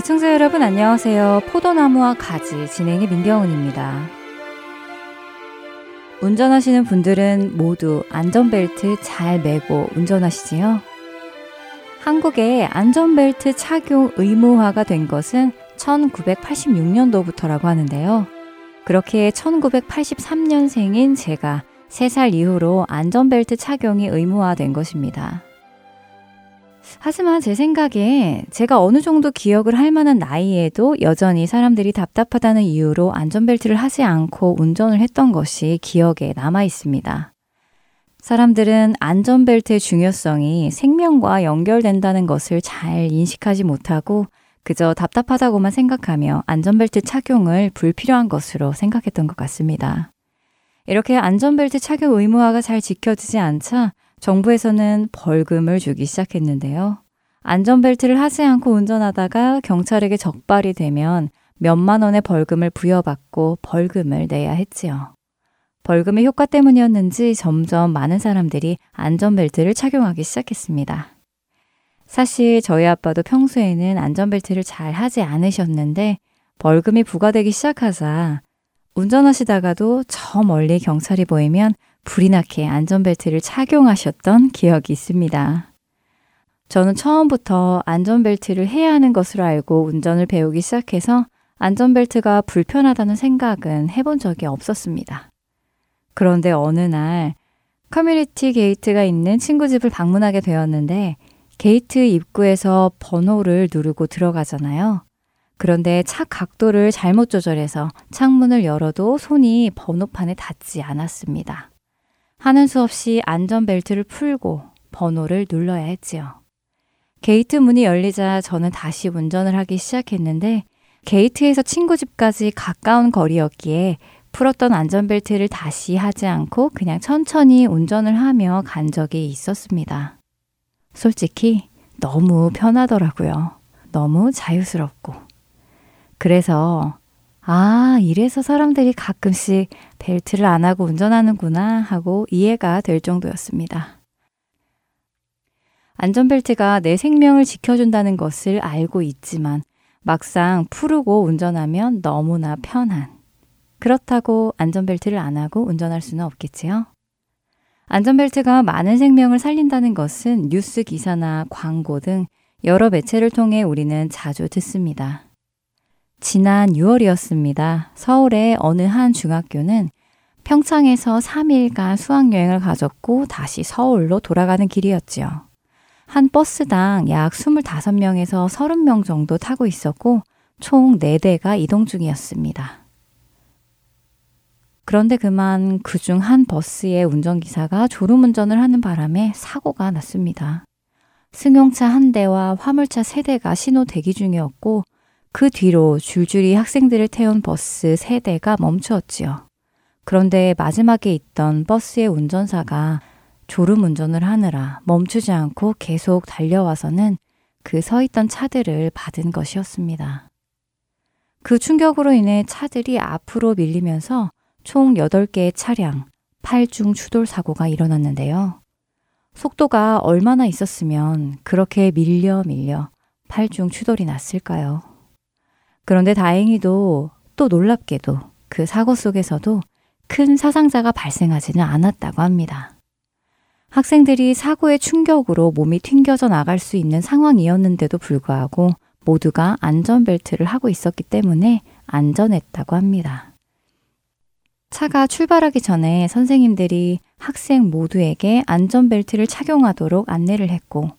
애청자 여러분 안녕하세요. 포도나무와 가지 진행의 민경훈입니다. 운전하시는 분들은 모두 안전벨트 잘 매고 운전하시지요? 한국에 안전벨트 착용 의무화가 된 것은 1986년도부터라고 하는데요. 그렇게 1983년생인 제가 3살 이후로 안전벨트 착용이 의무화된 것입니다. 하지만 제 생각에 제가 어느 정도 기억을 할 만한 나이에도 여전히 사람들이 답답하다는 이유로 안전벨트를 하지 않고 운전을 했던 것이 기억에 남아 있습니다. 사람들은 안전벨트의 중요성이 생명과 연결된다는 것을 잘 인식하지 못하고 그저 답답하다고만 생각하며 안전벨트 착용을 불필요한 것으로 생각했던 것 같습니다. 이렇게 안전벨트 착용 의무화가 잘 지켜지지 않자 정부에서는 벌금을 주기 시작했는데요. 안전벨트를 하지 않고 운전하다가 경찰에게 적발이 되면 몇만 원의 벌금을 부여받고 벌금을 내야 했지요. 벌금의 효과 때문이었는지 점점 많은 사람들이 안전벨트를 착용하기 시작했습니다. 사실 저희 아빠도 평소에는 안전벨트를 잘 하지 않으셨는데 벌금이 부과되기 시작하자 운전하시다가도 저 멀리 경찰이 보이면 불이 나게 안전벨트를 착용하셨던 기억이 있습니다. 저는 처음부터 안전벨트를 해야 하는 것으로 알고 운전을 배우기 시작해서 안전벨트가 불편하다는 생각은 해본 적이 없었습니다. 그런데 어느 날 커뮤니티 게이트가 있는 친구 집을 방문하게 되었는데 게이트 입구에서 번호를 누르고 들어가잖아요. 그런데 차 각도를 잘못 조절해서 창문을 열어도 손이 번호판에 닿지 않았습니다. 하는 수 없이 안전벨트를 풀고 번호를 눌러야 했지요. 게이트 문이 열리자 저는 다시 운전을 하기 시작했는데 게이트에서 친구 집까지 가까운 거리였기에 풀었던 안전벨트를 다시 하지 않고 그냥 천천히 운전을 하며 간 적이 있었습니다. 솔직히 너무 편하더라고요. 너무 자유스럽고. 그래서 아, 이래서 사람들이 가끔씩 벨트를 안 하고 운전하는구나 하고 이해가 될 정도였습니다. 안전벨트가 내 생명을 지켜준다는 것을 알고 있지만 막상 풀고 운전하면 너무나 편한. 그렇다고 안전벨트를 안 하고 운전할 수는 없겠지요? 안전벨트가 많은 생명을 살린다는 것은 뉴스 기사나 광고 등 여러 매체를 통해 우리는 자주 듣습니다. 지난 6월이었습니다. 서울의 어느 한 중학교는 평창에서 3일간 수학여행을 가졌고 다시 서울로 돌아가는 길이었지요. 한 버스당 약 25명에서 30명 정도 타고 있었고 총 4대가 이동 중이었습니다. 그런데 그만 그중 한 버스의 운전기사가 졸음운전을 하는 바람에 사고가 났습니다. 승용차 한 대와 화물차 세 대가 신호 대기 중이었고 그 뒤로 줄줄이 학생들을 태운 버스 세 대가 멈추었지요. 그런데 마지막에 있던 버스의 운전사가 졸음 운전을 하느라 멈추지 않고 계속 달려와서는 그 서 있던 차들을 받은 것이었습니다. 그 충격으로 인해 차들이 앞으로 밀리면서 총 8개의 차량, 8중 추돌 사고가 일어났는데요. 속도가 얼마나 있었으면 그렇게 밀려 밀려 8중 추돌이 났을까요? 그런데 다행히도 또 놀랍게도 그 사고 속에서도 큰 사상자가 발생하지는 않았다고 합니다. 학생들이 사고의 충격으로 몸이 튕겨져 나갈 수 있는 상황이었는데도 불구하고 모두가 안전벨트를 하고 있었기 때문에 안전했다고 합니다. 차가 출발하기 전에 선생님들이 학생 모두에게 안전벨트를 착용하도록 안내를 했고,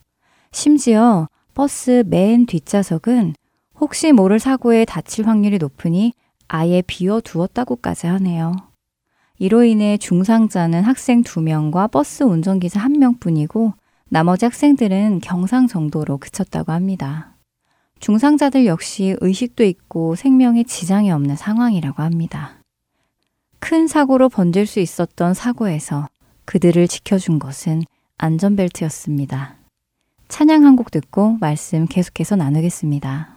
심지어 버스 맨 뒷좌석은 혹시 모를 사고에 다칠 확률이 높으니 아예 비워두었다고까지 하네요. 이로 인해 중상자는 학생 2명과 버스 운전기사 1명뿐이고 나머지 학생들은 경상 정도로 그쳤다고 합니다. 중상자들 역시 의식도 있고 생명에 지장이 없는 상황이라고 합니다. 큰 사고로 번질 수 있었던 사고에서 그들을 지켜준 것은 안전벨트였습니다. 찬양 한 곡 듣고 말씀 계속해서 나누겠습니다.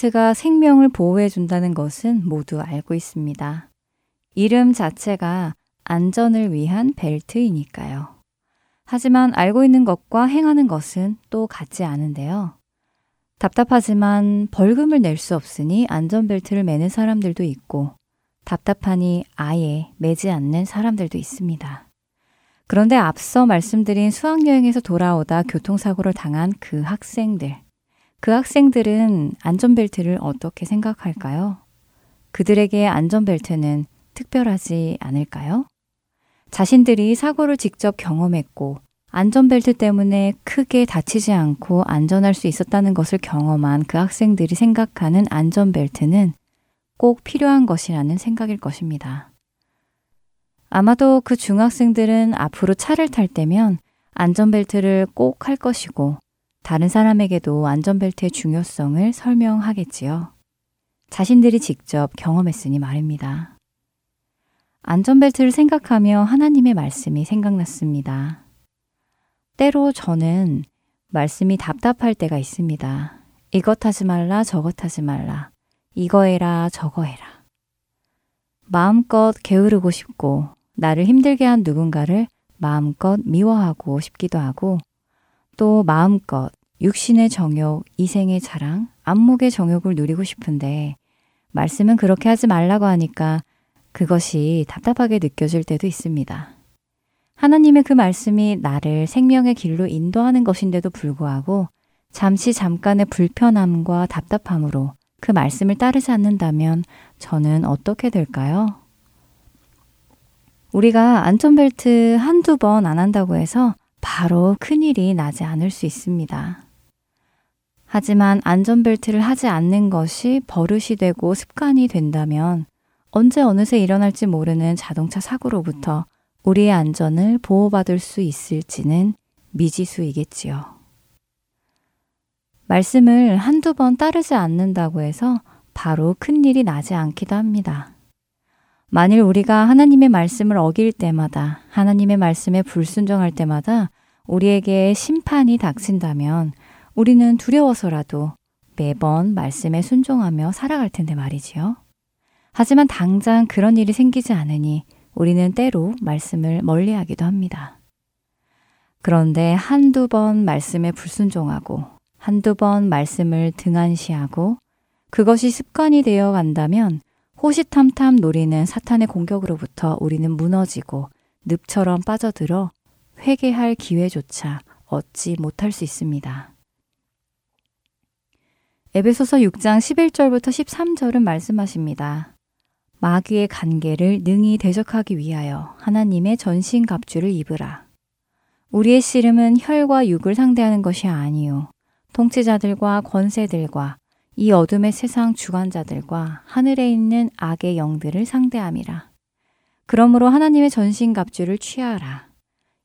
안전벨트가 생명을 보호해 준다는 것은 모두 알고 있습니다. 이름 자체가 안전을 위한 벨트이니까요. 하지만 알고 있는 것과 행하는 것은 또 같지 않은데요. 답답하지만 벌금을 낼 수 없으니 안전벨트를 매는 사람들도 있고 답답하니 아예 매지 않는 사람들도 있습니다. 그런데 앞서 말씀드린 수학여행에서 돌아오다 교통사고를 당한 그 학생들. 그 학생들은 안전벨트를 어떻게 생각할까요? 그들에게 안전벨트는 특별하지 않을까요? 자신들이 사고를 직접 경험했고 안전벨트 때문에 크게 다치지 않고 안전할 수 있었다는 것을 경험한 그 학생들이 생각하는 안전벨트는 꼭 필요한 것이라는 생각일 것입니다. 아마도 그 중학생들은 앞으로 차를 탈 때면 안전벨트를 꼭 할 것이고 다른 사람에게도 안전벨트의 중요성을 설명하겠지요. 자신들이 직접 경험했으니 말입니다. 안전벨트를 생각하며 하나님의 말씀이 생각났습니다. 때로 저는 말씀이 답답할 때가 있습니다. 이것 하지 말라, 저것 하지 말라. 이거 해라, 저거 해라. 마음껏 게으르고 싶고 나를 힘들게 한 누군가를 마음껏 미워하고 싶기도 하고 또 마음껏 육신의 정욕, 이생의 자랑, 안목의 정욕을 누리고 싶은데 말씀은 그렇게 하지 말라고 하니까 그것이 답답하게 느껴질 때도 있습니다. 하나님의 그 말씀이 나를 생명의 길로 인도하는 것인데도 불구하고 잠시 잠깐의 불편함과 답답함으로 그 말씀을 따르지 않는다면 저는 어떻게 될까요? 우리가 안전벨트 한두 번 안 한다고 해서 바로 큰일이 나지 않을 수 있습니다. 하지만 안전벨트를 하지 않는 것이 버릇이 되고 습관이 된다면 언제 어느새 일어날지 모르는 자동차 사고로부터 우리의 안전을 보호받을 수 있을지는 미지수이겠지요. 말씀을 한두 번 따르지 않는다고 해서 바로 큰일이 나지 않기도 합니다. 만일 우리가 하나님의 말씀을 어길 때마다, 하나님의 말씀에 불순종할 때마다 우리에게 심판이 닥친다면 우리는 두려워서라도 매번 말씀에 순종하며 살아갈 텐데 말이지요. 하지만 당장 그런 일이 생기지 않으니 우리는 때로 말씀을 멀리 하기도 합니다. 그런데 한두 번 말씀에 불순종하고 한두 번 말씀을 등한시하고 그것이 습관이 되어 간다면 호시탐탐 노리는 사탄의 공격으로부터 우리는 무너지고 늪처럼 빠져들어 회개할 기회조차 얻지 못할 수 있습니다. 에베소서 6장 11절부터 13절은 말씀하십니다. 마귀의 관계를 능히 대적하기 위하여 하나님의 전신 갑주를 입으라. 우리의 씨름은 혈과 육을 상대하는 것이 아니요 통치자들과 권세들과 이 어둠의 세상 주관자들과 하늘에 있는 악의 영들을 상대함이라. 그러므로 하나님의 전신갑주를 취하라.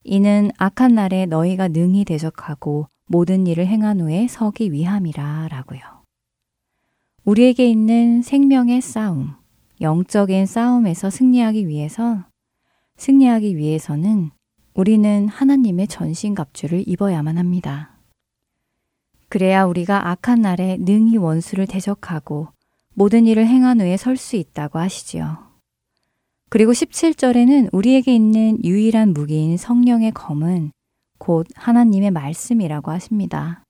이는 악한 날에 너희가 능히 대적하고 모든 일을 행한 후에 서기 위함이라 라고요. 우리에게 있는 생명의 싸움, 영적인 싸움에서 승리하기 위해서 승리하기 위해서는 우리는 하나님의 전신갑주를 입어야만 합니다. 그래야 우리가 악한 날에 능히 원수를 대적하고 모든 일을 행한 후에 설 수 있다고 하시지요. 그리고 17절에는 우리에게 있는 유일한 무기인 성령의 검은 곧 하나님의 말씀이라고 하십니다.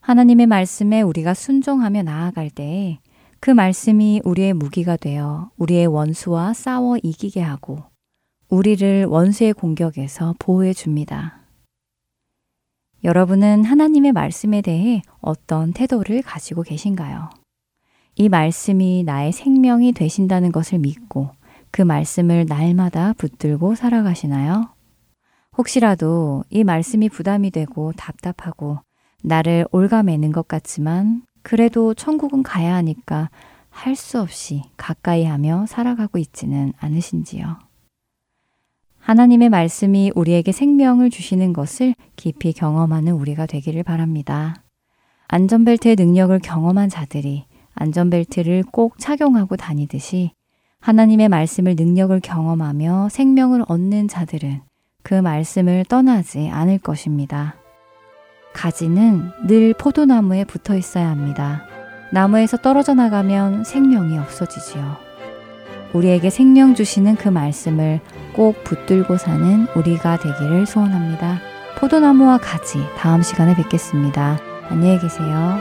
하나님의 말씀에 우리가 순종하며 나아갈 때에 그 말씀이 우리의 무기가 되어 우리의 원수와 싸워 이기게 하고 우리를 원수의 공격에서 보호해 줍니다. 여러분은 하나님의 말씀에 대해 어떤 태도를 가지고 계신가요? 이 말씀이 나의 생명이 되신다는 것을 믿고 그 말씀을 날마다 붙들고 살아가시나요? 혹시라도 이 말씀이 부담이 되고 답답하고 나를 올가매는 것 같지만 그래도 천국은 가야 하니까 할 수 없이 가까이 하며 살아가고 있지는 않으신지요. 하나님의 말씀이 우리에게 생명을 주시는 것을 깊이 경험하는 우리가 되기를 바랍니다. 안전벨트의 능력을 경험한 자들이 안전벨트를 꼭 착용하고 다니듯이 하나님의 말씀을 능력을 경험하며 생명을 얻는 자들은 그 말씀을 떠나지 않을 것입니다. 가지는 늘 포도나무에 붙어 있어야 합니다. 나무에서 떨어져 나가면 생명이 없어지지요. 우리에게 생명 주시는 그 말씀을 꼭 붙들고 사는 우리가 되기를 소원합니다. 포도나무와 가지 다음 시간에 뵙겠습니다. 안녕히 계세요.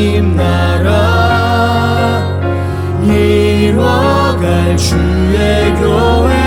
하나님 나라. 이뤄갈 주의 교회.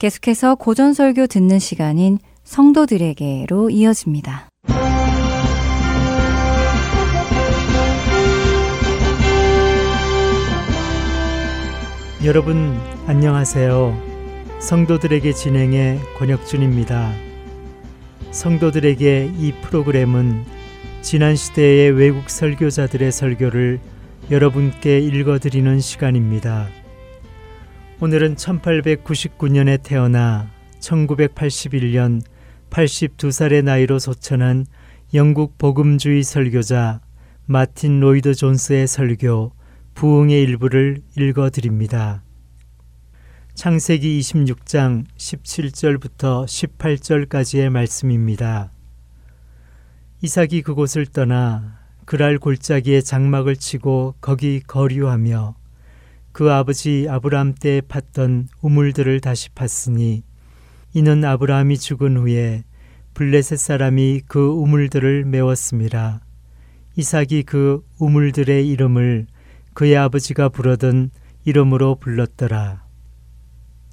계속해서 고전설교 듣는 시간인 성도들에게로 이어집니다. 여러분 안녕하세요. 성도들에게 진행의 권혁준입니다. 성도들에게 이 프로그램은 지난 시대의 외국 설교자들의 설교를 여러분께 읽어드리는 시간입니다. 오늘은 1899년에 태어나 1981년 82살의 나이로 소천한 영국 복음주의 설교자 마틴 로이드 존스의 설교 부흥의 일부를 읽어 드립니다. 창세기 26장 17절부터 18절까지의 말씀입니다. 이삭이 그곳을 떠나 그랄 골짜기에 장막을 치고 거기 거류하며 그 아버지 아브라함 때 팠던 우물들을 다시 팠으니 이는 아브라함이 죽은 후에 블레셋 사람이 그 우물들을 메웠습니다. 이삭이 그 우물들의 이름을 그의 아버지가 부르던 이름으로 불렀더라.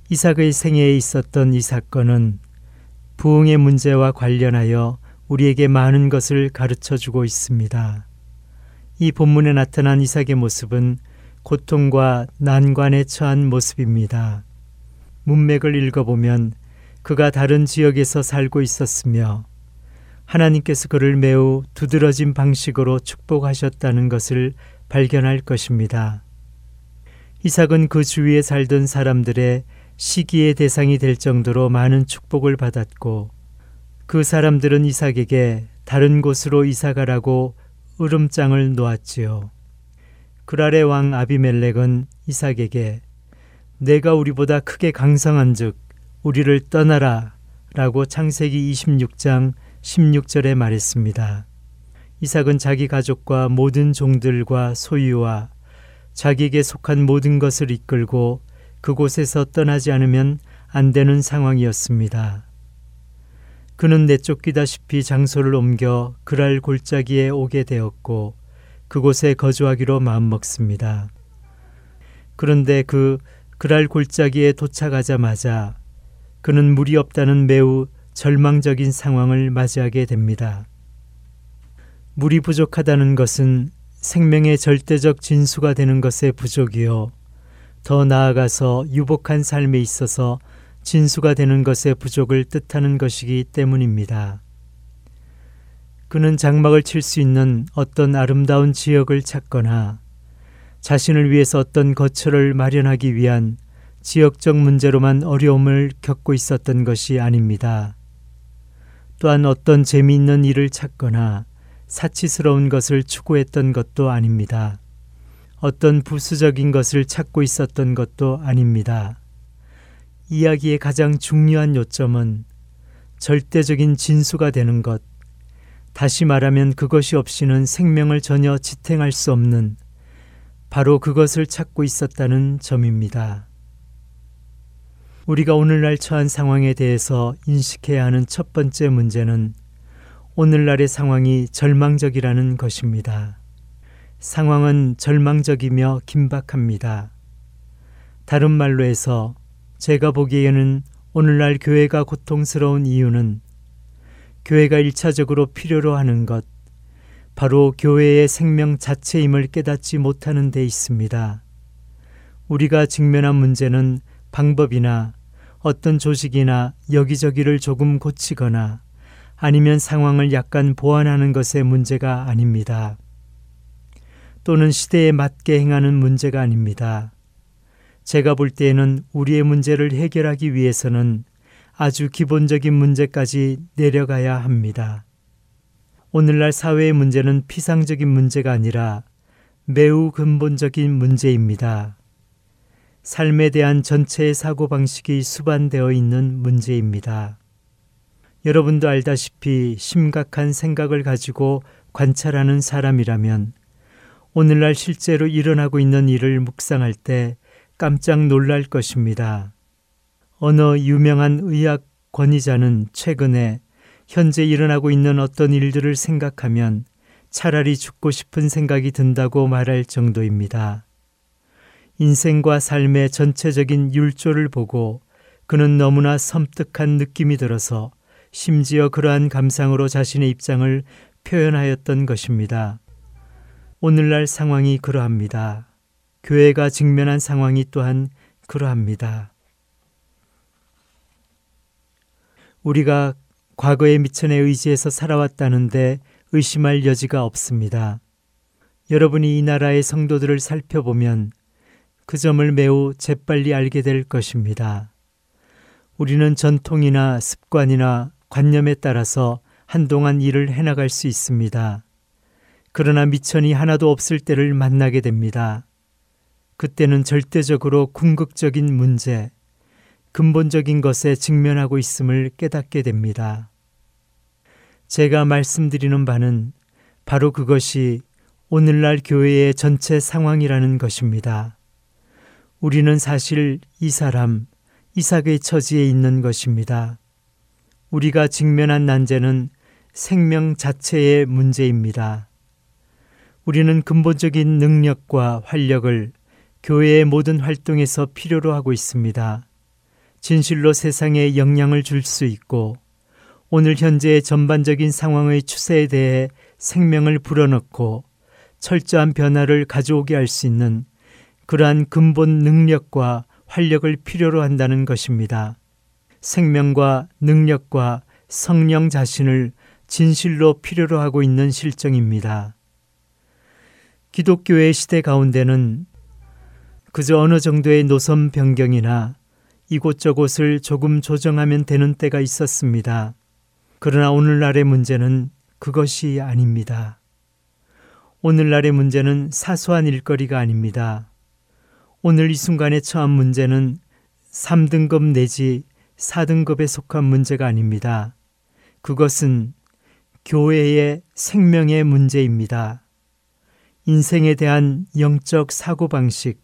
이삭의 생애에 있었던 이 사건은 부흥의 문제와 관련하여 우리에게 많은 것을 가르쳐 주고 있습니다. 이 본문에 나타난 이삭의 모습은 고통과 난관에 처한 모습입니다. 문맥을 읽어보면 그가 다른 지역에서 살고 있었으며 하나님께서 그를 매우 두드러진 방식으로 축복하셨다는 것을 발견할 것입니다. 이삭은 그 주위에 살던 사람들의 시기의 대상이 될 정도로 많은 축복을 받았고 그 사람들은 이삭에게 다른 곳으로 이사 가라고 으름장을 놓았지요. 그랄의 왕 아비멜렉은 이삭에게 내가 우리보다 크게 강성한즉 우리를 떠나라 라고 창세기 26장 16절에 말했습니다. 이삭은 자기 가족과 모든 종들과 소유와 자기에게 속한 모든 것을 이끌고 그곳에서 떠나지 않으면 안 되는 상황이었습니다. 그는 내쫓기다시피 장소를 옮겨 그랄 골짜기에 오게 되었고 그곳에 거주하기로 마음먹습니다. 그런데 그 그랄 골짜기에 도착하자마자 그는 물이 없다는 매우 절망적인 상황을 맞이하게 됩니다. 물이 부족하다는 것은 생명의 절대적 진수가 되는 것의 부족이요. 더 나아가서 유복한 삶에 있어서 진수가 되는 것의 부족을 뜻하는 것이기 때문입니다. 그는 장막을 칠 수 있는 어떤 아름다운 지역을 찾거나 자신을 위해서 어떤 거처를 마련하기 위한 지역적 문제로만 어려움을 겪고 있었던 것이 아닙니다. 또한 어떤 재미있는 일을 찾거나 사치스러운 것을 추구했던 것도 아닙니다. 어떤 부수적인 것을 찾고 있었던 것도 아닙니다. 이야기의 가장 중요한 요점은 절대적인 진수가 되는 것, 다시 말하면 그것이 없이는 생명을 전혀 지탱할 수 없는 바로 그것을 찾고 있었다는 점입니다. 우리가 오늘날 처한 상황에 대해서 인식해야 하는 첫 번째 문제는 오늘날의 상황이 절망적이라는 것입니다. 상황은 절망적이며 긴박합니다. 다른 말로 해서 제가 보기에는 오늘날 교회가 고통스러운 이유는 교회가 일차적으로 필요로 하는 것, 바로 교회의 생명 자체임을 깨닫지 못하는 데 있습니다. 우리가 직면한 문제는 방법이나 어떤 조직이나 여기저기를 조금 고치거나 아니면 상황을 약간 보완하는 것의 문제가 아닙니다. 또는 시대에 맞게 행하는 문제가 아닙니다. 제가 볼 때에는 우리의 문제를 해결하기 위해서는 아주 기본적인 문제까지 내려가야 합니다. 오늘날 사회의 문제는 피상적인 문제가 아니라 매우 근본적인 문제입니다. 삶에 대한 전체의 사고방식이 수반되어 있는 문제입니다. 여러분도 알다시피 심각한 생각을 가지고 관찰하는 사람이라면 오늘날 실제로 일어나고 있는 일을 묵상할 때 깜짝 놀랄 것입니다. 어느 유명한 의학 권위자는 최근에 현재 일어나고 있는 어떤 일들을 생각하면 차라리 죽고 싶은 생각이 든다고 말할 정도입니다. 인생과 삶의 전체적인 율조를 보고 그는 너무나 섬뜩한 느낌이 들어서 심지어 그러한 감상으로 자신의 입장을 표현하였던 것입니다. 오늘날 상황이 그러합니다. 교회가 직면한 상황이 또한 그러합니다. 우리가 과거의 미천에 의지해서 살아왔다는데 의심할 여지가 없습니다. 여러분이 이 나라의 성도들을 살펴보면 그 점을 매우 재빨리 알게 될 것입니다. 우리는 전통이나 습관이나 관념에 따라서 한동안 일을 해나갈 수 있습니다. 그러나 미천이 하나도 없을 때를 만나게 됩니다. 그때는 절대적으로 궁극적인 문제, 근본적인 것에 직면하고 있음을 깨닫게 됩니다. 제가 말씀드리는 바는 바로 그것이 오늘날 교회의 전체 상황이라는 것입니다. 우리는 사실 이 사람, 이삭의 처지에 있는 것입니다. 우리가 직면한 난제는 생명 자체의 문제입니다. 우리는 근본적인 능력과 활력을 교회의 모든 활동에서 필요로 하고 있습니다. 진실로 세상에 영향을 줄 수 있고 오늘 현재의 전반적인 상황의 추세에 대해 생명을 불어넣고 철저한 변화를 가져오게 할 수 있는 그러한 근본 능력과 활력을 필요로 한다는 것입니다. 생명과 능력과 성령 자신을 진실로 필요로 하고 있는 실정입니다. 기독교의 시대 가운데는 그저 어느 정도의 노선 변경이나 이곳저곳을 조금 조정하면 되는 때가 있었습니다. 그러나 오늘날의 문제는 그것이 아닙니다. 오늘날의 문제는 사소한 일거리가 아닙니다. 오늘 이 순간에 처한 문제는 3등급 내지 4등급에 속한 문제가 아닙니다. 그것은 교회의 생명의 문제입니다. 인생에 대한 영적 사고방식,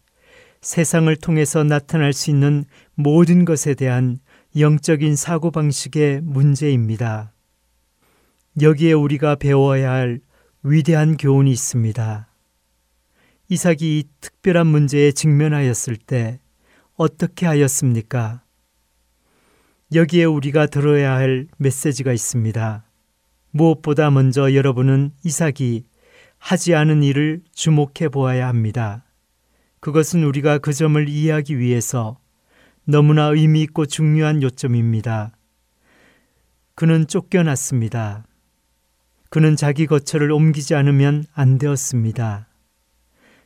세상을 통해서 나타날 수 있는 모든 것에 대한 영적인 사고방식의 문제입니다. 여기에 우리가 배워야 할 위대한 교훈이 있습니다. 이삭이 이 특별한 문제에 직면하였을 때 어떻게 하였습니까? 여기에 우리가 들어야 할 메시지가 있습니다. 무엇보다 먼저 여러분은 이삭이 하지 않은 일을 주목해 보아야 합니다. 그것은 우리가 그 점을 이해하기 위해서 너무나 의미 있고 중요한 요점입니다. 그는 쫓겨났습니다. 그는 자기 거처를 옮기지 않으면 안 되었습니다.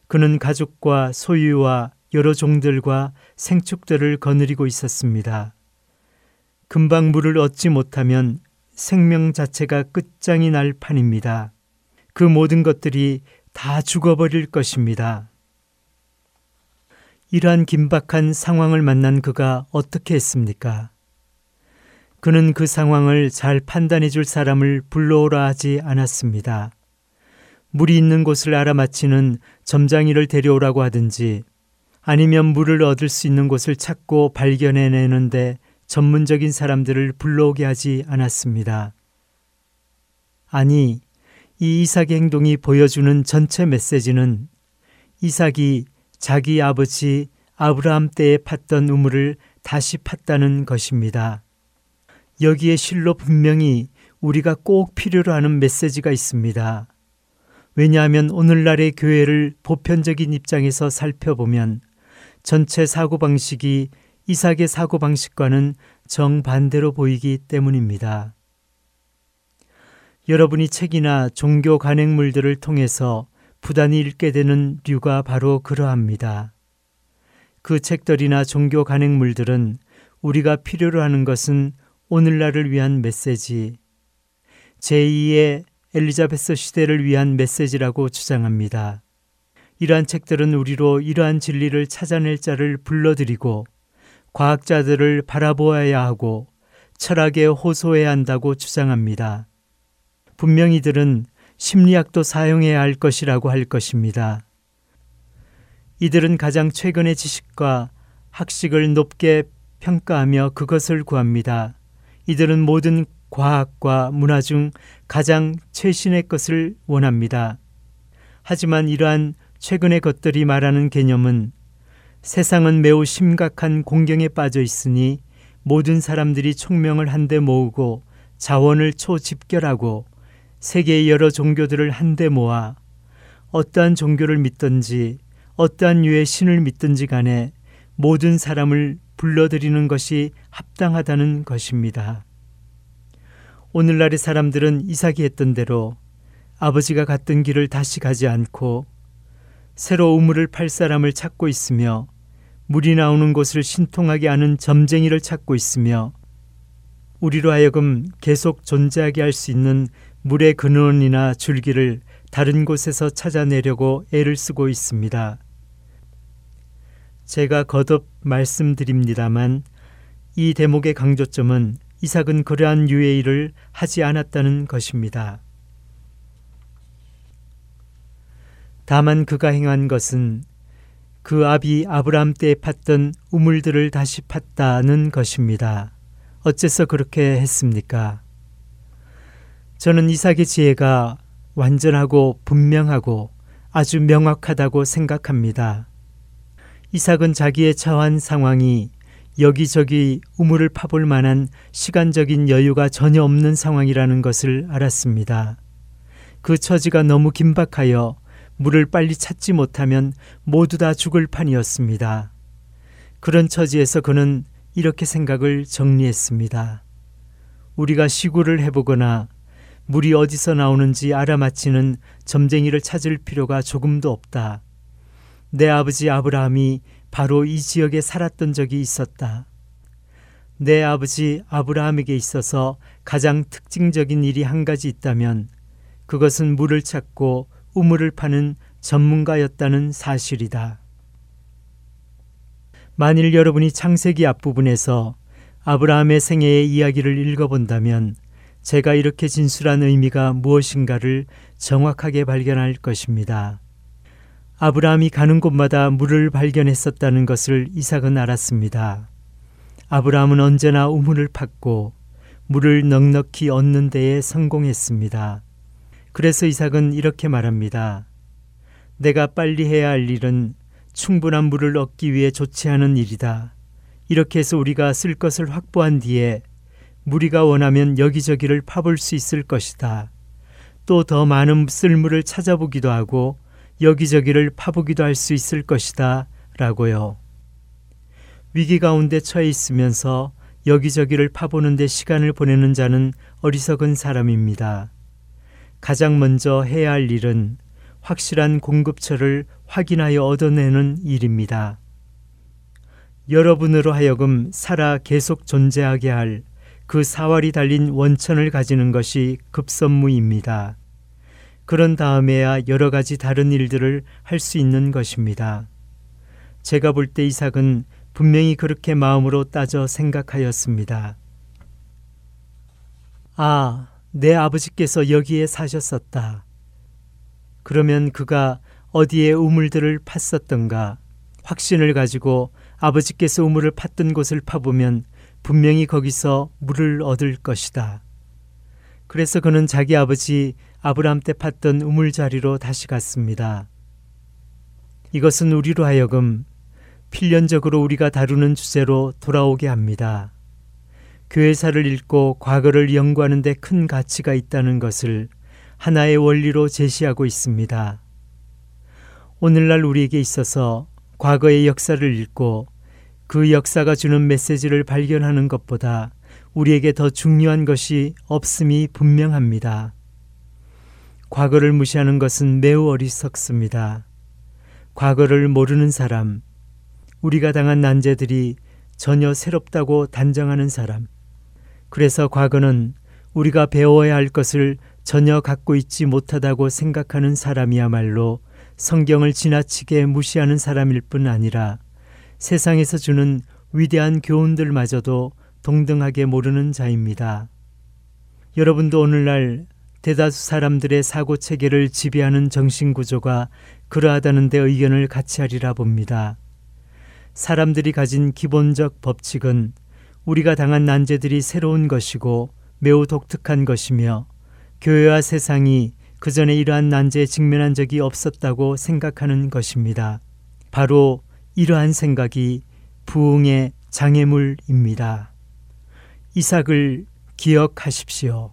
그는 가족과 소유와 여러 종들과 생축들을 거느리고 있었습니다. 금방 물을 얻지 못하면 생명 자체가 끝장이 날 판입니다. 그 모든 것들이 다 죽어버릴 것입니다. 이러한 긴박한 상황을 만난 그가 어떻게 했습니까? 그는 그 상황을 잘 판단해 줄 사람을 불러오라 하지 않았습니다. 물이 있는 곳을 알아맞히는 점장이를 데려오라고 하든지 아니면 물을 얻을 수 있는 곳을 찾고 발견해내는데 전문적인 사람들을 불러오게 하지 않았습니다. 아니, 이 이삭의 행동이 보여주는 전체 메시지는 이삭이 자기 아버지 아브라함 때에 팠던 우물을 다시 팠다는 것입니다. 여기에 실로 분명히 우리가 꼭 필요로 하는 메시지가 있습니다. 왜냐하면 오늘날의 교회를 보편적인 입장에서 살펴보면 전체 사고방식이 이삭의 사고방식과는 정반대로 보이기 때문입니다. 여러분이 책이나 종교 간행물들을 통해서 부단히 읽게 되는 류가 바로 그러합니다. 그 책들이나 종교 간행물들은 우리가 필요로 하는 것은 오늘날을 위한 메시지, 제2의 엘리자베스 시대를 위한 메시지라고 주장합니다. 이러한 책들은 우리로 이러한 진리를 찾아낼 자를 불러들이고 과학자들을 바라보아야 하고 철학에 호소해야 한다고 주장합니다. 분명 이들은 심리학도 사용해야 할 것이라고 할 것입니다. 이들은 가장 최근의 지식과 학식을 높게 평가하며 그것을 구합니다. 이들은 모든 과학과 문화 중 가장 최신의 것을 원합니다. 하지만 이러한 최근의 것들이 말하는 개념은 세상은 매우 심각한 공경에 빠져 있으니 모든 사람들이 총명을 한데 모으고 자원을 초집결하고 세계의 여러 종교들을 한데 모아 어떠한 종교를 믿든지 어떠한 유의 신을 믿든지 간에 모든 사람을 불러들이는 것이 합당하다는 것입니다. 오늘날의 사람들은 이삭이 했던 대로 아버지가 갔던 길을 다시 가지 않고 새로 우물을 팔 사람을 찾고 있으며 물이 나오는 곳을 신통하게 아는 점쟁이를 찾고 있으며 우리로 하여금 계속 존재하게 할 수 있는 물의 근원이나 줄기를 다른 곳에서 찾아내려고 애를 쓰고 있습니다. 제가 거듭 말씀드립니다만 이 대목의 강조점은 이삭은 그러한 유의 일을 하지 않았다는 것입니다. 다만 그가 행한 것은 그 아비 아브라함 때에 팠던 우물들을 다시 팠다는 것입니다. 어째서 그렇게 했습니까? 저는 이삭의 지혜가 완전하고 분명하고 아주 명확하다고 생각합니다. 이삭은 자기의 처한 상황이 여기저기 우물을 파볼 만한 시간적인 여유가 전혀 없는 상황이라는 것을 알았습니다. 그 처지가 너무 긴박하여 물을 빨리 찾지 못하면 모두 다 죽을 판이었습니다. 그런 처지에서 그는 이렇게 생각을 정리했습니다. 우리가 시구를 해보거나 물이 어디서 나오는지 알아맞히는 점쟁이를 찾을 필요가 조금도 없다. 내 아버지 아브라함이 바로 이 지역에 살았던 적이 있었다. 내 아버지 아브라함에게 있어서 가장 특징적인 일이 한 가지 있다면 그것은 물을 찾고 우물을 파는 전문가였다는 사실이다. 만일 여러분이 창세기 앞부분에서 아브라함의 생애의 이야기를 읽어본다면 제가 이렇게 진술한 의미가 무엇인가를 정확하게 발견할 것입니다. 아브라함이 가는 곳마다 물을 발견했었다는 것을 이삭은 알았습니다. 아브라함은 언제나 우물을 팠고 물을 넉넉히 얻는 데에 성공했습니다. 그래서 이삭은 이렇게 말합니다. 내가 빨리 해야 할 일은 충분한 물을 얻기 위해 않은 일이다. 이렇게 해서 우리가 쓸 것을 확보한 뒤에 무리가 원하면 여기저기를 파볼 수 있을 것이다. 또 더 많은 쓸물을 찾아보기도 하고 여기저기를 파보기도 할 수 있을 것이다. 라고요. 위기 가운데 처해 있으면서 여기저기를 파보는데 시간을 보내는 자는 어리석은 사람입니다. 가장 먼저 해야 할 일은 확실한 공급처를 확인하여 얻어내는 일입니다. 여러분으로 하여금 살아 계속 존재하게 할 그 사활이 달린 원천을 가지는 것이 급선무입니다. 그런 다음에야 여러 가지 다른 일들을 할 수 있는 것입니다. 제가 볼 때 이삭은 분명히 그렇게 마음으로 따져 생각하였습니다. 아, 내 아버지께서 여기에 사셨었다. 그러면 그가 어디에 우물들을 팠었던가 확신을 가지고 아버지께서 우물을 팠던 곳을 파보면 분명히 거기서 물을 얻을 것이다. 그래서 그는 자기 아버지 아브라함 때 팠던 우물 자리로 다시 갔습니다. 이것은 우리로 하여금 필연적으로 우리가 다루는 주제로 돌아오게 합니다. 교회사를 읽고 과거를 연구하는 데 큰 가치가 있다는 것을 하나의 원리로 제시하고 있습니다. 오늘날 우리에게 있어서 과거의 역사를 읽고 그 역사가 주는 메시지를 발견하는 것보다 우리에게 더 중요한 것이 없음이 분명합니다. 과거를 무시하는 것은 매우 어리석습니다. 과거를 모르는 사람, 우리가 당한 난제들이 전혀 새롭다고 단정하는 사람, 그래서 과거는 우리가 배워야 할 것을 전혀 갖고 있지 못하다고 생각하는 사람이야말로 성경을 지나치게 무시하는 사람일 뿐 아니라 세상에서 주는 위대한 교훈들마저도 동등하게 모르는 자입니다. 여러분도 오늘날 대다수 사람들의 사고 체계를 지배하는 정신 구조가 그러하다는 데 의견을 같이 하리라 봅니다. 사람들이 가진 기본적 법칙은 우리가 당한 난제들이 새로운 것이고 매우 독특한 것이며 교회와 세상이 그 전에 이러한 난제에 직면한 적이 없었다고 생각하는 것입니다. 바로 이러한 생각이 부흥의 장애물입니다. 이삭을 기억하십시오.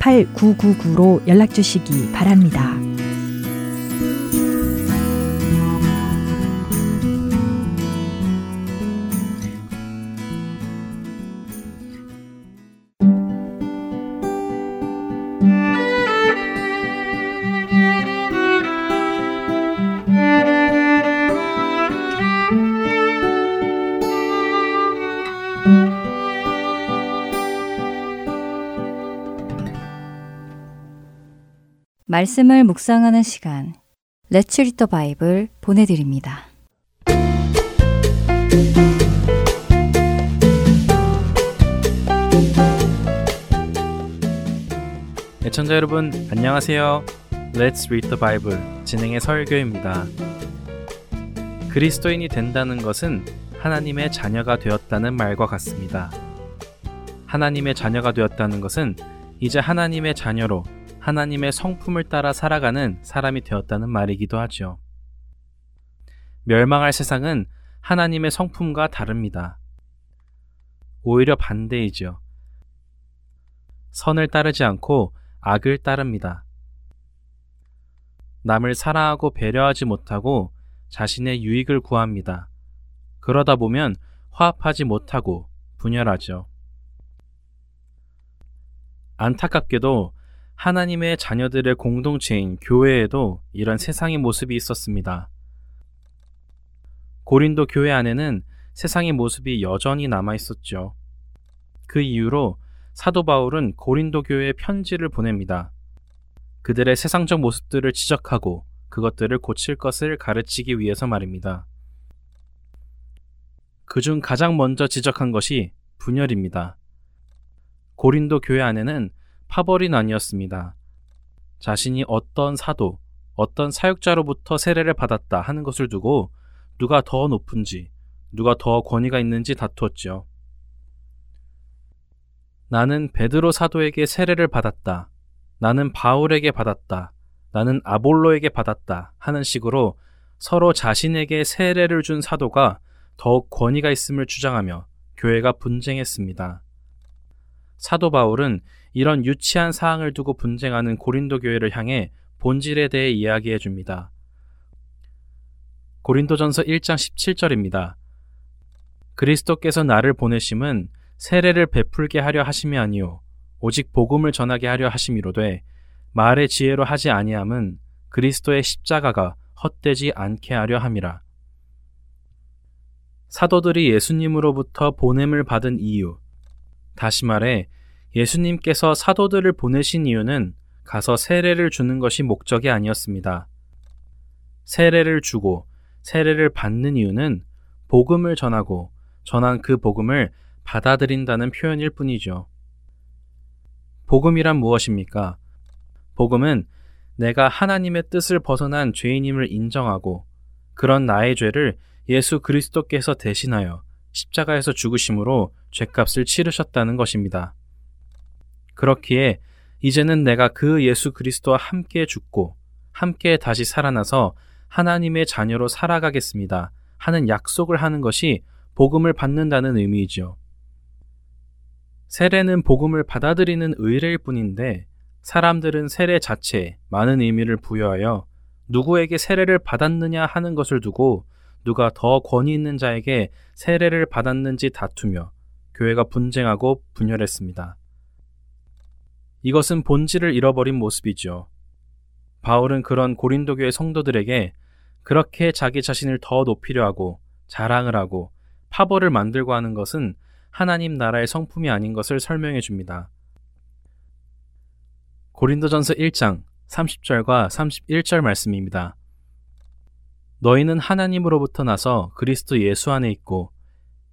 8999로 연락 주시기 바랍니다. 말씀을 묵상하는 시간 레츠 리더 바이블 보내드립니다. 애청자 여러분 안녕하세요. Let's Read the Bible 진행의 설교입니다. 그리스도인이 된다는 것은 하나님의 자녀가 되었다는 말과 같습니다. 하나님의 자녀가 되었다는 것은 이제 하나님의 자녀로 하나님의 성품을 따라 살아가는 사람이 되었다는 말이기도 하죠. 멸망할 세상은 하나님의 성품과 다릅니다. 오히려 반대이죠. 선을 따르지 않고 악을 따릅니다. 남을 사랑하고 배려하지 못하고 자신의 유익을 구합니다. 그러다 보면 화합하지 못하고 분열하죠. 안타깝게도 하나님의 자녀들의 공동체인 교회에도 이런 세상의 모습이 있었습니다. 고린도 교회 안에는 세상의 모습이 여전히 남아 있었죠. 그 이유로 사도 바울은 고린도 교회에 편지를 보냅니다. 그들의 세상적 모습들을 지적하고 그것들을 고칠 것을 가르치기 위해서 말입니다. 그중 가장 먼저 지적한 것이 분열입니다. 고린도 교회 안에는 파벌이 나뉘었습니다. 자신이 어떤 사도, 어떤 사역자로부터 세례를 받았다 하는 것을 두고 누가 더 높은지, 누가 더 권위가 있는지 다투었죠. 나는 베드로 사도에게 세례를 받았다. 나는 바울에게 받았다. 나는 아볼로에게 받았다. 하는 식으로 서로 자신에게 세례를 준 사도가 더욱 권위가 있음을 주장하며 교회가 분쟁했습니다. 사도 바울은 이런 유치한 사항을 두고 분쟁하는 고린도 교회를 향해 본질에 대해 이야기해 줍니다. 고린도전서 1장 17절입니다. 그리스도께서 나를 보내심은 세례를 베풀게 하려 하심이 아니요 오직 복음을 전하게 하려 하심이로되 말의 지혜로 하지 아니함은 그리스도의 십자가가 헛되지 않게 하려 함이라. 사도들이 예수님으로부터 보냄을 받은 이유, 다시 말해 예수님께서 사도들을 보내신 이유는 가서 세례를 주는 것이 목적이 아니었습니다. 세례를 주고 세례를 받는 이유는 복음을 전하고 전한 그 복음을 받아들인다는 표현일 뿐이죠. 복음이란 무엇입니까? 복음은 내가 하나님의 뜻을 벗어난 죄인임을 인정하고 그런 나의 죄를 예수 그리스도께서 대신하여 십자가에서 죽으심으로 죄값을 치르셨다는 것입니다. 그렇기에 이제는 내가 그 예수 그리스도와 함께 죽고 함께 다시 살아나서 하나님의 자녀로 살아가겠습니다. 하는 약속을 하는 것이 복음을 받는다는 의미이죠. 세례는 복음을 받아들이는 의례일 뿐인데 사람들은 세례 자체에 많은 의미를 부여하여 누구에게 세례를 받았느냐 하는 것을 두고 누가 더 권위 있는 자에게 세례를 받았는지 다투며 교회가 분쟁하고 분열했습니다. 이것은 본질을 잃어버린 모습이죠. 바울은 그런 고린도교의 성도들에게 그렇게 자기 자신을 더 높이려 하고 자랑을 하고 파벌을 만들고 하는 것은 하나님 나라의 성품이 아닌 것을 설명해 줍니다. 고린도전서 1장 30절과 31절 말씀입니다. 너희는 하나님으로부터 나서 그리스도 예수 안에 있고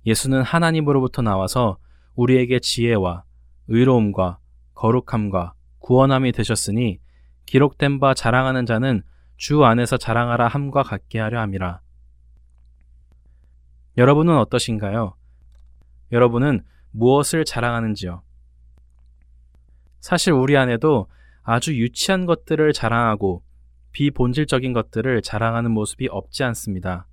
예수는 하나님으로부터 나와서 우리에게 지혜와 의로움과 거룩함과 구원함이 되셨으니 기록된 바 자랑하는 자는 주 안에서 자랑하라 함과 같게 하려 함이라. 여러분은 어떠신가요? 여러분은 무엇을 자랑하는지요? 사실 우리 안에도 아주 유치한 것들을 자랑하고 비본질적인 것들을 자랑하는 모습이 없지 않습니다.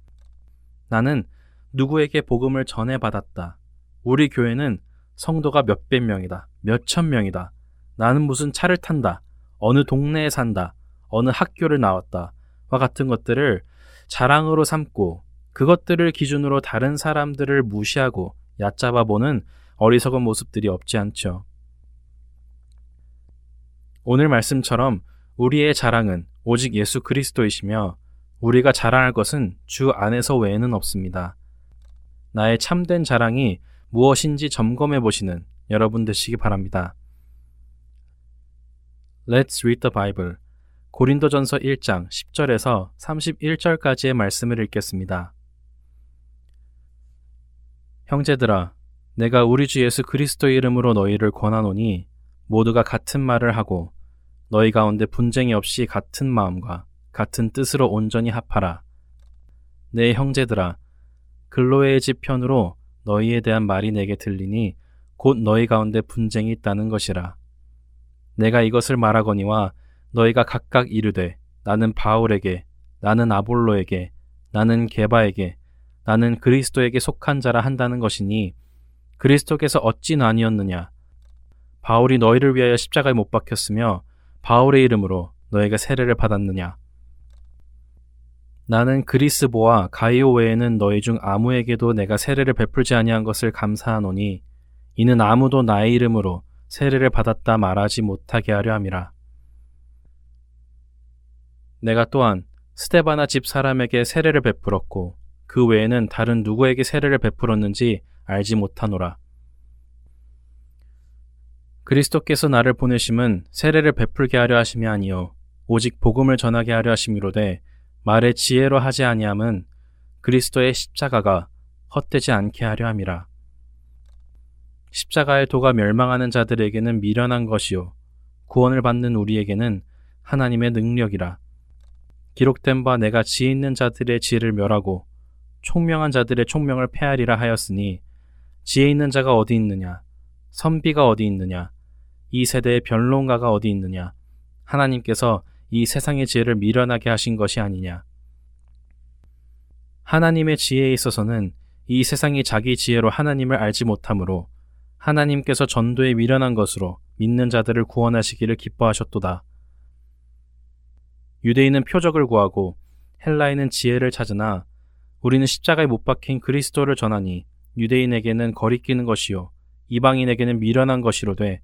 나는 누구에게 복음을 전해 받았다. 우리 교회는 성도가 몇백 명이다. 몇천 명이다. 나는 무슨 차를 탄다. 어느 동네에 산다. 어느 학교를 나왔다. 와 같은 것들을 자랑으로 삼고 그것들을 기준으로 다른 사람들을 무시하고 얕잡아 보는 어리석은 모습들이 없지 않죠. 오늘 말씀처럼 우리의 자랑은 오직 예수 그리스도이시며 우리가 자랑할 것은 주 안에서 외에는 없습니다. 나의 참된 자랑이 무엇인지 점검해 보시는 여러분 되시기 바랍니다. Let's read the Bible. 고린도전서 1장 10절에서 31절까지의 말씀을 읽겠습니다. 형제들아, 내가 우리 주 예수 그리스도의 이름으로 너희를 권하노니 모두가 같은 말을 하고 너희 가운데 분쟁이 없이 같은 마음과 같은 뜻으로 온전히 합하라. 내 형제들아, 글로의 집 편으로 너희에 대한 말이 내게 들리니 곧 너희 가운데 분쟁이 있다는 것이라. 내가 이것을 말하거니와 너희가 각각 이르되 나는 바울에게 나는 아볼로에게 나는 게바에게 나는 그리스도에게 속한 자라 한다는 것이니 그리스도께서 어찌 나뉘었느냐? 바울이 너희를 위하여 십자가에 못 박혔으며 바울의 이름으로 너희가 세례를 받았느냐? 나는 그리스보와 가이오 외에는 너희 중 아무에게도 내가 세례를 베풀지 아니한 것을 감사하노니 이는 아무도 나의 이름으로 세례를 받았다 말하지 못하게 하려 함이라. 내가 또한 스테바나 집 사람에게 세례를 베풀었고 그 외에는 다른 누구에게 세례를 베풀었는지 알지 못하노라. 그리스도께서 나를 보내심은 세례를 베풀게 하려 하심이 아니요 오직 복음을 전하게 하려 하심이로되 말의 지혜로 하지 아니함은 그리스도의 십자가가 헛되지 않게 하려 함이라. 십자가의 도가 멸망하는 자들에게는 미련한 것이요. 구원을 받는 우리에게는 하나님의 능력이라. 기록된 바 내가 지혜 있는 자들의 지혜를 멸하고 총명한 자들의 총명을 폐하리라 하였으니 지혜 있는 자가 어디 있느냐? 선비가 어디 있느냐? 이 세대의 변론가가 어디 있느냐? 하나님께서 이 세상의 지혜를 미련하게 하신 것이 아니냐? 하나님의 지혜에 있어서는 이 세상이 자기 지혜로 하나님을 알지 못하므로 하나님께서 전도에 미련한 것으로 믿는 자들을 구원하시기를 기뻐하셨도다. 유대인은 표적을 구하고 헬라인은 지혜를 찾으나 우리는 십자가에 못 박힌 그리스도를 전하니 유대인에게는 거리끼는 것이요 이방인에게는 미련한 것이로되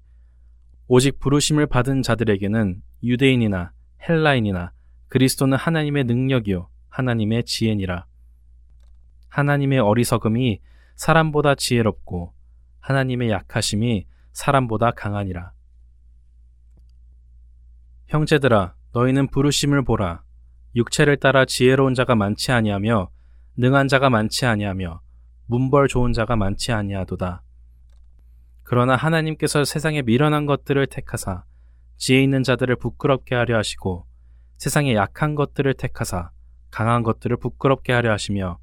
오직 부르심을 받은 자들에게는 유대인이나 헬라인이나 그리스도는 하나님의 능력이요 하나님의 지혜니라 하나님의 어리석음이 사람보다 지혜롭고 하나님의 약하심이 사람보다 강하니라. 형제들아, 너희는 부르심을 보라. 육체를 따라 지혜로운 자가 많지 아니하며 능한 자가 많지 아니하며 문벌 좋은 자가 많지 아니하도다. 그러나 하나님께서 세상에 미련한 것들을 택하사 지혜 있는 자들을 부끄럽게 하려 하시고 세상에 약한 것들을 택하사 강한 것들을 부끄럽게 하려 하시며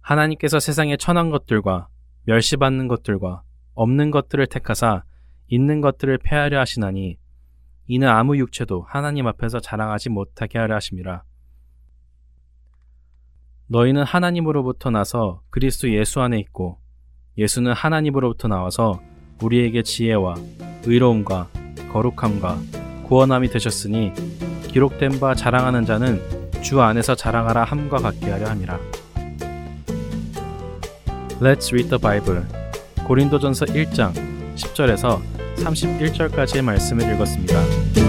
하나님께서 세상에 천한 것들과 멸시받는 것들과 없는 것들을 택하사 있는 것들을 폐하려 하시나니 이는 아무 육체도 하나님 앞에서 자랑하지 못하게 하려 하심이라. 너희는 하나님으로부터 나서 그리스도 예수 안에 있고 예수는 하나님으로부터 나와서 우리에게 지혜와 의로움과 거룩함과 구원함이 되셨으니 기록된 바 자랑하는 자는 주 안에서 자랑하라 함과 같게 하려 함이라. Let's read the Bible. 고린도전서 1장 10절에서 31절까지의 말씀을 읽었습니다.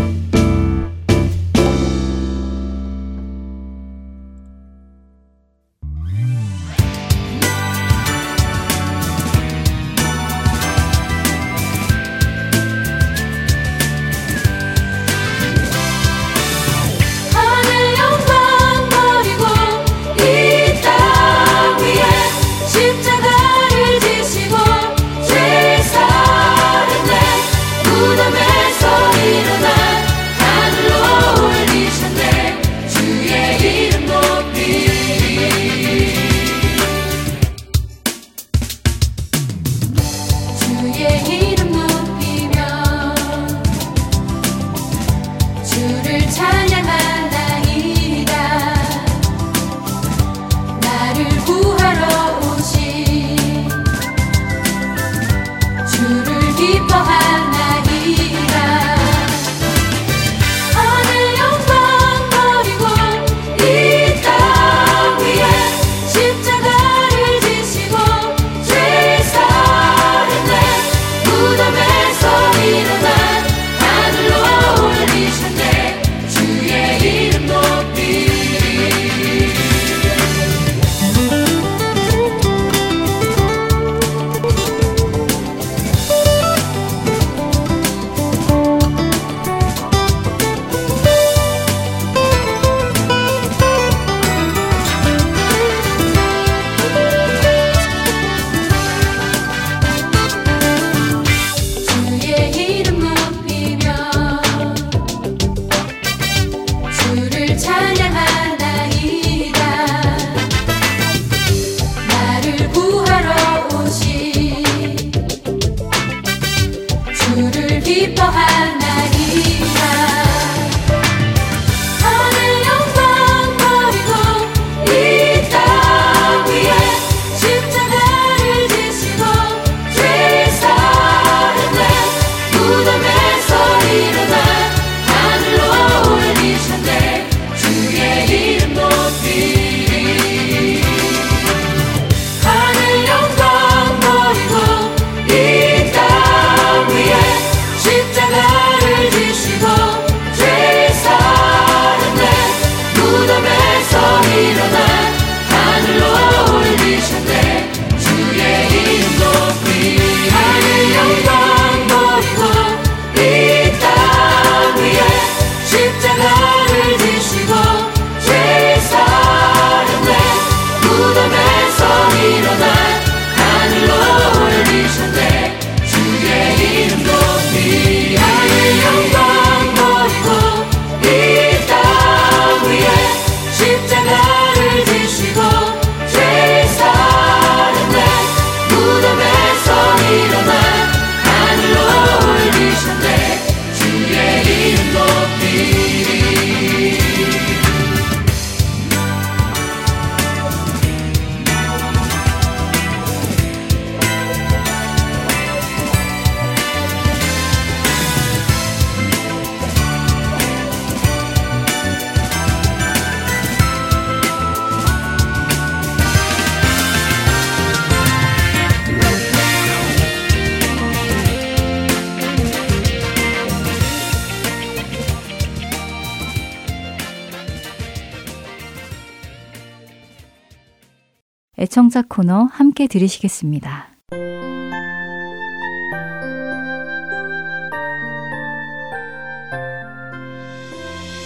함께 들으시겠습니다.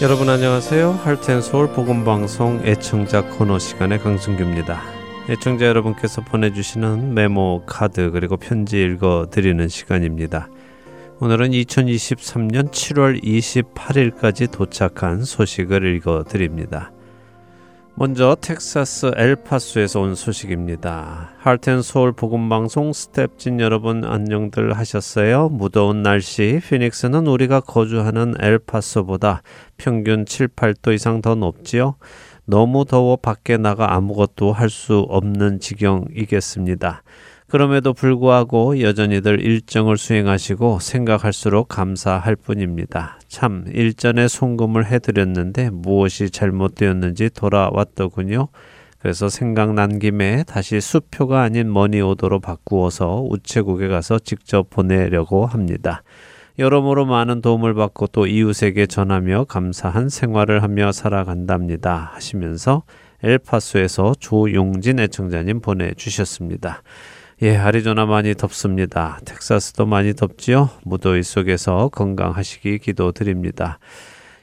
여러분 안녕하세요. 할텐서울 복음방송 애청자 코너 시간의 강승규입니다. 애청자 여러분께서 보내주시는 메모, 카드 그리고 편지 읽어드리는 시간입니다. 오늘은 2023년 7월 28일까지 도착한 소식을 읽어드립니다. 먼저 텍사스 엘파소에서 온 소식입니다. 할텐서울 복음방송 스텝진 여러분 안녕들 하셨어요? 무더운 날씨 피닉스는 우리가 거주하는 엘파소보다 평균 7, 8도 이상 더 높지요? 너무 더워 밖에 나가 아무것도 할 수 없는 지경이겠습니다. 그럼에도 불구하고 여전히들 일정을 수행하시고 생각할수록 감사할 뿐입니다. 참, 일전에 송금을 해드렸는데 무엇이 잘못되었는지 돌아왔더군요. 그래서 생각난 김에 다시 수표가 아닌 머니오더로 바꾸어서 우체국에 가서 직접 보내려고 합니다. 여러모로 많은 도움을 받고 또 이웃에게 전하며 감사한 생활을 하며 살아간답니다. 하시면서 엘파소에서 조용진 애청자님 보내주셨습니다. 예, 아리조나 많이 덥습니다. 텍사스도 많이 덥지요. 무더위 속에서 건강하시기 기도드립니다.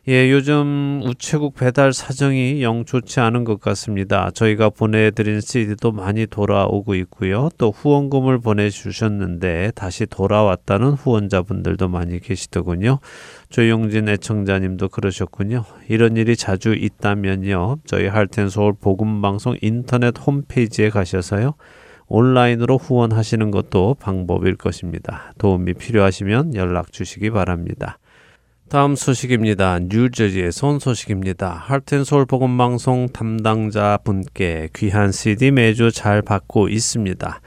예, 요즘 우체국 배달 사정이 영 좋지 않은 것 같습니다. 저희가 보내드린 CD도 많이 돌아오고 있고요. 또 후원금을 보내주셨는데 다시 돌아왔다는 후원자분들도 많이 계시더군요. 조용진 애청자님도 그러셨군요. 이런 일이 자주 있다면요. 저희 할텐 서울 복음방송 인터넷 홈페이지에 가셔서요. 온라인으로 후원하시는 것도 방법일 것입니다. 도움이 필요하시면 연락 주시기 바랍니다. 다음 소식입니다. 뉴저지에서 온 소식입니다. 할텐솔 복음방송 담당자 분께 귀한 CD 매주 잘 받고 있습니다.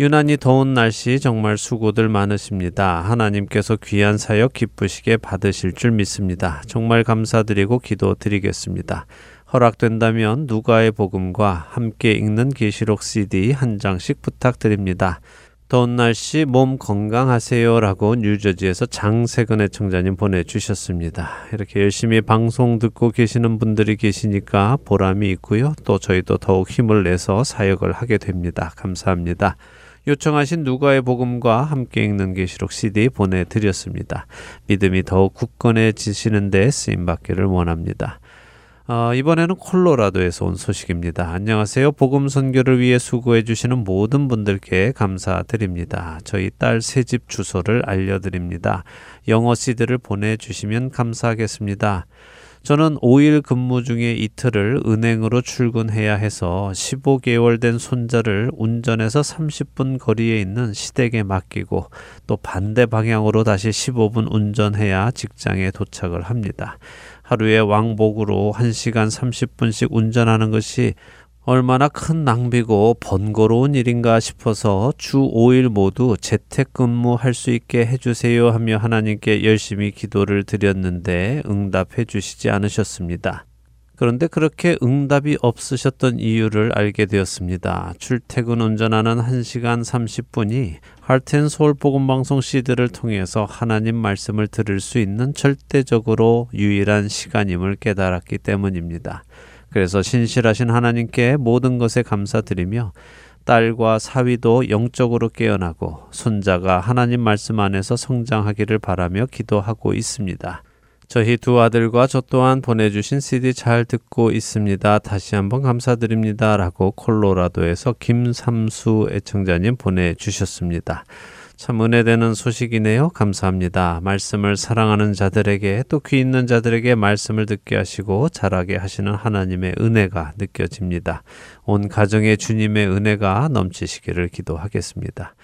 유난히 더운 날씨 정말 수고들 많으십니다. 하나님께서 귀한 사역 기쁘시게 받으실 줄 믿습니다. 정말 감사드리고 기도 드리겠습니다. 허락된다면 누가의 복음과 함께 읽는 계시록 CD 한 장씩 부탁드립니다. 더운 날씨 몸 건강하세요라고 뉴저지에서 장세근의 청자님 보내주셨습니다. 이렇게 열심히 방송 듣고 계시는 분들이 계시니까 보람이 있고요. 또 저희도 더욱 힘을 내서 사역을 하게 됩니다. 감사합니다. 요청하신 누가의 복음과 함께 읽는 계시록 CD 보내드렸습니다. 믿음이 더욱 굳건해지시는데 쓰임받기를 원합니다. 어, 이번에는 콜로라도에서 온 소식입니다. 안녕하세요. 복음 선교를 위해 수고해 주시는 모든 분들께 감사드립니다. 저희 딸 새집 주소를 알려드립니다. 영어 CD를 보내주시면 감사하겠습니다. 저는 5일 근무 중에 이틀을 은행으로 출근해야 해서 15개월 된 손자를 운전해서 30분 거리에 있는 시댁에 맡기고 또 반대 방향으로 다시 15분 운전해야 직장에 도착을 합니다. 하루에 왕복으로 1시간 30분씩 운전하는 것이 얼마나 큰 낭비고 번거로운 일인가 싶어서 주 5일 모두 재택근무할 수 있게 해주세요 하며 하나님께 열심히 기도를 드렸는데 응답해 주시지 않으셨습니다. 그런데 그렇게 응답이 없으셨던 이유를 알게 되었습니다. 출퇴근 운전하는 1시간 30분이 할텐 서울 복음 방송 시드를 통해서 하나님 말씀을 들을 수 있는 절대적으로 유일한 시간임을 깨달았기 때문입니다. 그래서 신실하신 하나님께 모든 것에 감사드리며 딸과 사위도 영적으로 깨어나고 손자가 하나님 말씀 안에서 성장하기를 바라며 기도하고 있습니다. 저희 두 아들과 저 또한 보내주신 CD 잘 듣고 있습니다. 다시 한번 감사드립니다. 라고 콜로라도에서 김삼수 애청자님 보내주셨습니다. 참 은혜되는 소식이네요. 감사합니다. 말씀을 사랑하는 자들에게 또 귀 있는 자들에게 말씀을 듣게 하시고 자라게 하시는 하나님의 은혜가 느껴집니다. 온 가정에 주님의 은혜가 넘치시기를 기도하겠습니다.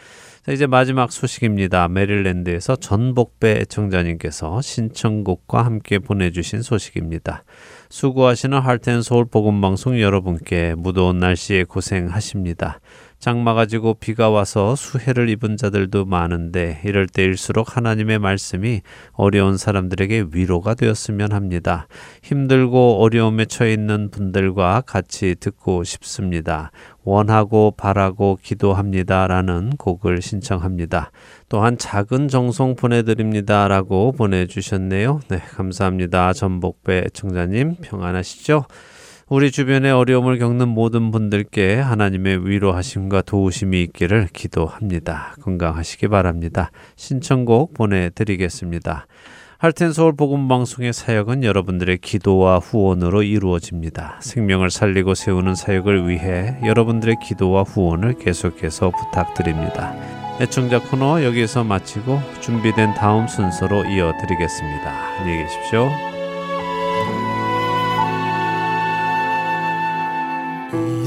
자, 이제 마지막 소식입니다. 메릴랜드에서 전복배 애청자님께서 신청곡과 함께 보내주신 소식입니다. 수고하시는 할텐 서울 복음방송 여러분께 무더운 날씨에 고생하십니다. 장마가 지고 비가 와서 수해를 입은 자들도 많은데 이럴 때일수록 하나님의 말씀이 어려운 사람들에게 위로가 되었으면 합니다. 힘들고 어려움에 처해 있는 분들과 같이 듣고 싶습니다. 원하고 바라고 기도합니다. 라는 곡을 신청합니다. 또한 작은 정성 보내드립니다. 라고 보내주셨네요. 네, 감사합니다. 전복배 청자님 평안하시죠? 우리 주변에 어려움을 겪는 모든 분들께 하나님의 위로하심과 도우심이 있기를 기도합니다. 건강하시기 바랍니다. 신청곡 보내드리겠습니다. 할텐 서울 복음 방송의 사역은 여러분들의 기도와 후원으로 이루어집니다. 생명을 살리고 세우는 사역을 위해 여러분들의 기도와 후원을 계속해서 부탁드립니다. 애청자 코너 여기에서 마치고 준비된 다음 순서로 이어드리겠습니다. 안녕히 계십시오.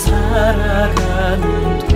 살아가는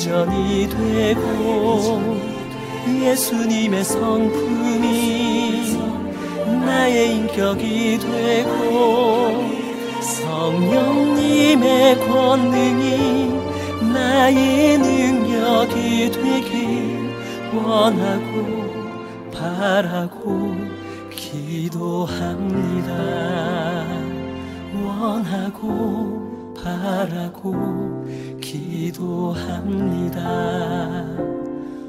비전이 되고 예수님의 성품이 나의 인격이 되고 성령님의 권능이 나의 능력이 되길 원하고 바라고 기도합니다. 원하고 바라고 기도합니다.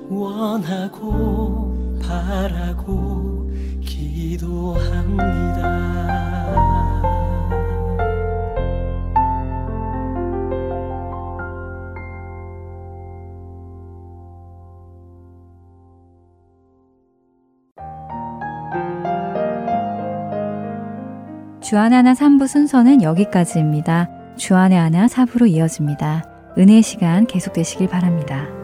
원하고 바라고 기도합니다. 주안의 하나 3부 순서는 여기까지입니다. 주안의 하나 4부로 이어집니다. 은혜의 시간 계속되시길 바랍니다.